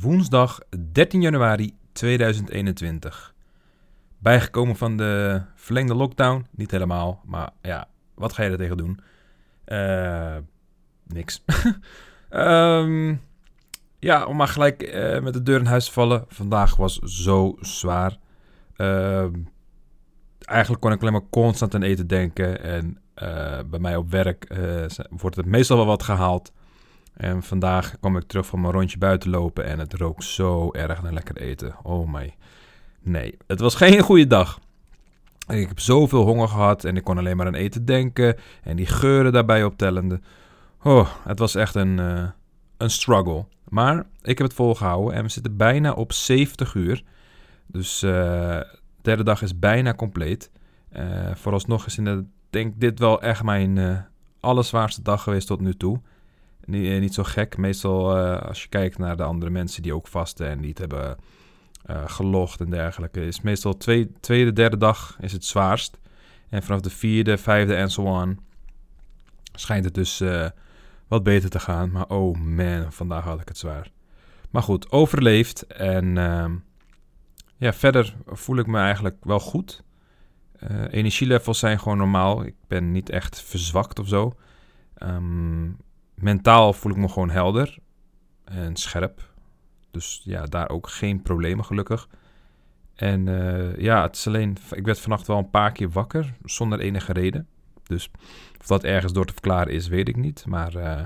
woensdag 13 januari 2021. Bijgekomen van de verlengde lockdown. Niet helemaal, maar ja, wat ga je er tegen doen? Eh, niks. Ehm, ja, om maar gelijk eh, met de deur in huis te vallen. Vandaag was zo zwaar. Ehm, eigenlijk kon ik alleen maar constant aan eten denken. En eh, bij mij op werk wordt het meestal wel wat gehaald. En vandaag kwam ik terug van mijn rondje buiten lopen en het rook zo erg naar lekker eten. Oh my. Nee, het was geen goede dag. Ik heb zoveel honger gehad en ik kon alleen maar aan eten denken en die geuren daarbij optellende. Oh, het was echt een, uh, een struggle. Maar ik heb het volgehouden en we zitten bijna op 70 uur. Dus uh, de derde dag is bijna compleet. Uh, vooralsnog is in de, denk dit wel echt mijn allerzwaarste dag geweest tot nu toe. Niet, eh, niet zo gek. Meestal uh, als je kijkt naar de andere mensen die ook vasten en die hebben uh, en dergelijke, is meestal twee, tweede, derde dag is het zwaarst. En vanaf de vierde, vijfde en zo on schijnt het dus wat beter te gaan. Maar oh man, vandaag had ik het zwaar. Maar goed, overleefd. En ja, verder voel ik me eigenlijk wel goed. energielevels zijn gewoon normaal. Ik ben niet echt verzwakt of zo. Um, Mentaal voel ik me gewoon helder en scherp. Dus ja, daar ook geen problemen gelukkig. En uh, ja, het is alleen, ik werd vannacht wel een paar keer wakker zonder enige reden. Dus of dat ergens door te verklaren is, weet ik niet. Maar uh,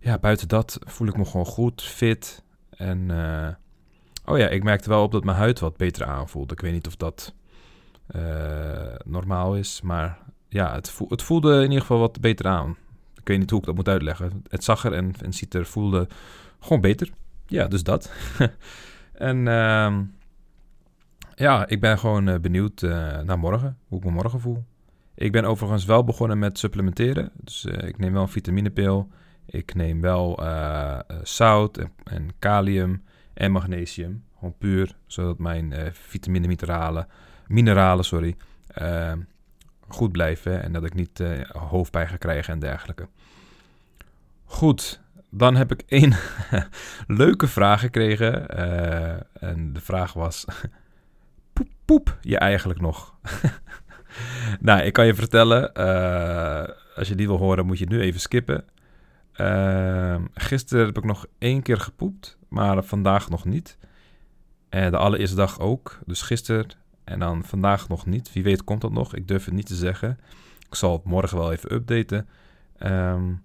ja, buiten dat voel ik me gewoon goed, fit. En uh, oh ja, ik merkte wel op dat mijn huid wat beter aanvoelde. Ik weet niet of dat normaal is, maar ja, het, het voelde in ieder geval wat beter aan ik weet niet hoe ik dat moet uitleggen. Het zag er en, en ziet er, voelde gewoon beter. Ja, dus dat. en uh, ja, ik ben gewoon uh, benieuwd uh, naar morgen, hoe ik me morgen voel. Ik ben overigens wel begonnen met supplementeren. Dus uh, ik neem wel een vitaminepil. Ik neem wel zout en, en, kalium en magnesium. Gewoon puur, zodat mijn vitamine, mineralen, mineralen sorry, ehm, goed blijven en dat ik niet uh, hoofdpijn ga krijgen en dergelijke. Goed, dan heb ik één leuke vraag gekregen. Uh, en de vraag was: poep, poep je eigenlijk nog? nou, ik kan je vertellen, uh, als je die wil horen, moet je nu even skippen. gisteren heb ik nog één keer gepoept, maar vandaag nog niet. De allereerste dag ook. Dus gisteren en dan vandaag nog niet. Wie weet komt dat nog. Ik durf het niet te zeggen. Ik zal het morgen wel even updaten. Um,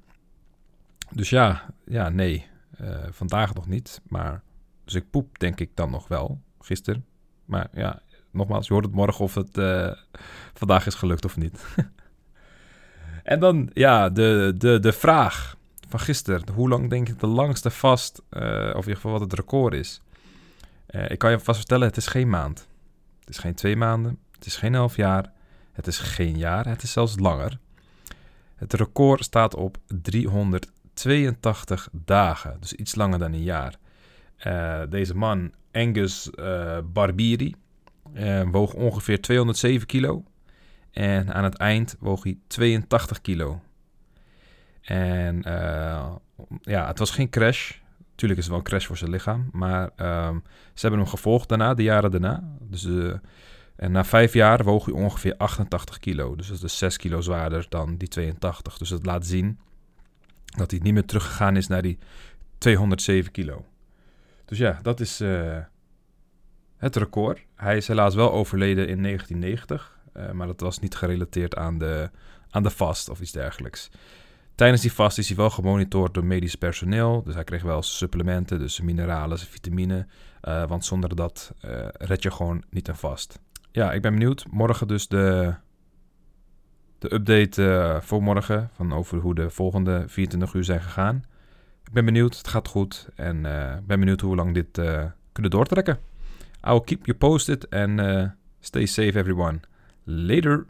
dus ja, ja nee. Uh, vandaag nog niet. Maar dus ik poep denk ik dan nog wel. Gisteren. Maar ja, nogmaals, je hoort het morgen of het uh, vandaag is gelukt of niet. en dan ja, de, de, de vraag van gisteren. Hoe lang denk ik de langste vast, uh, of in ieder geval wat het record is. ik kan je vast vertellen, het is geen maand. Het is geen twee maanden, het is geen half jaar, het is geen jaar, het is zelfs langer. Het record staat op 382 dagen, dus iets langer dan een jaar. Uh, deze man, Angus uh, Barbieri, uh, woog ongeveer 207 kilo. En aan het eind woog hij 82 kilo. En ja, het was geen crash. Tuurlijk is het wel een crash voor zijn lichaam. Maar um, ze hebben hem gevolgd daarna, de jaren daarna. Dus, uh, en na vijf jaar woog hij ongeveer 88 kilo. Dus dat is 6 kilo zwaarder dan die 82. Dus dat laat zien dat hij niet meer teruggegaan is naar die 207 kilo. Dus ja, dat is uh, het record. Hij is helaas wel overleden in 1990. Uh, maar dat was niet gerelateerd aan de, aan de vast of iets dergelijks. Tijdens die vast is hij wel gemonitord door medisch personeel. Dus hij kreeg wel supplementen, dus mineralen, vitamine. Uh, want zonder dat uh, red je gewoon niet een vast. Ja, ik ben benieuwd. Morgen dus de, de update uh, voor morgen. Van over hoe de volgende 24 uur zijn gegaan. Ik ben benieuwd. Het gaat goed. En ik ben benieuwd hoe lang dit kunnen doortrekken. I will keep you posted. And stay safe everyone. Later.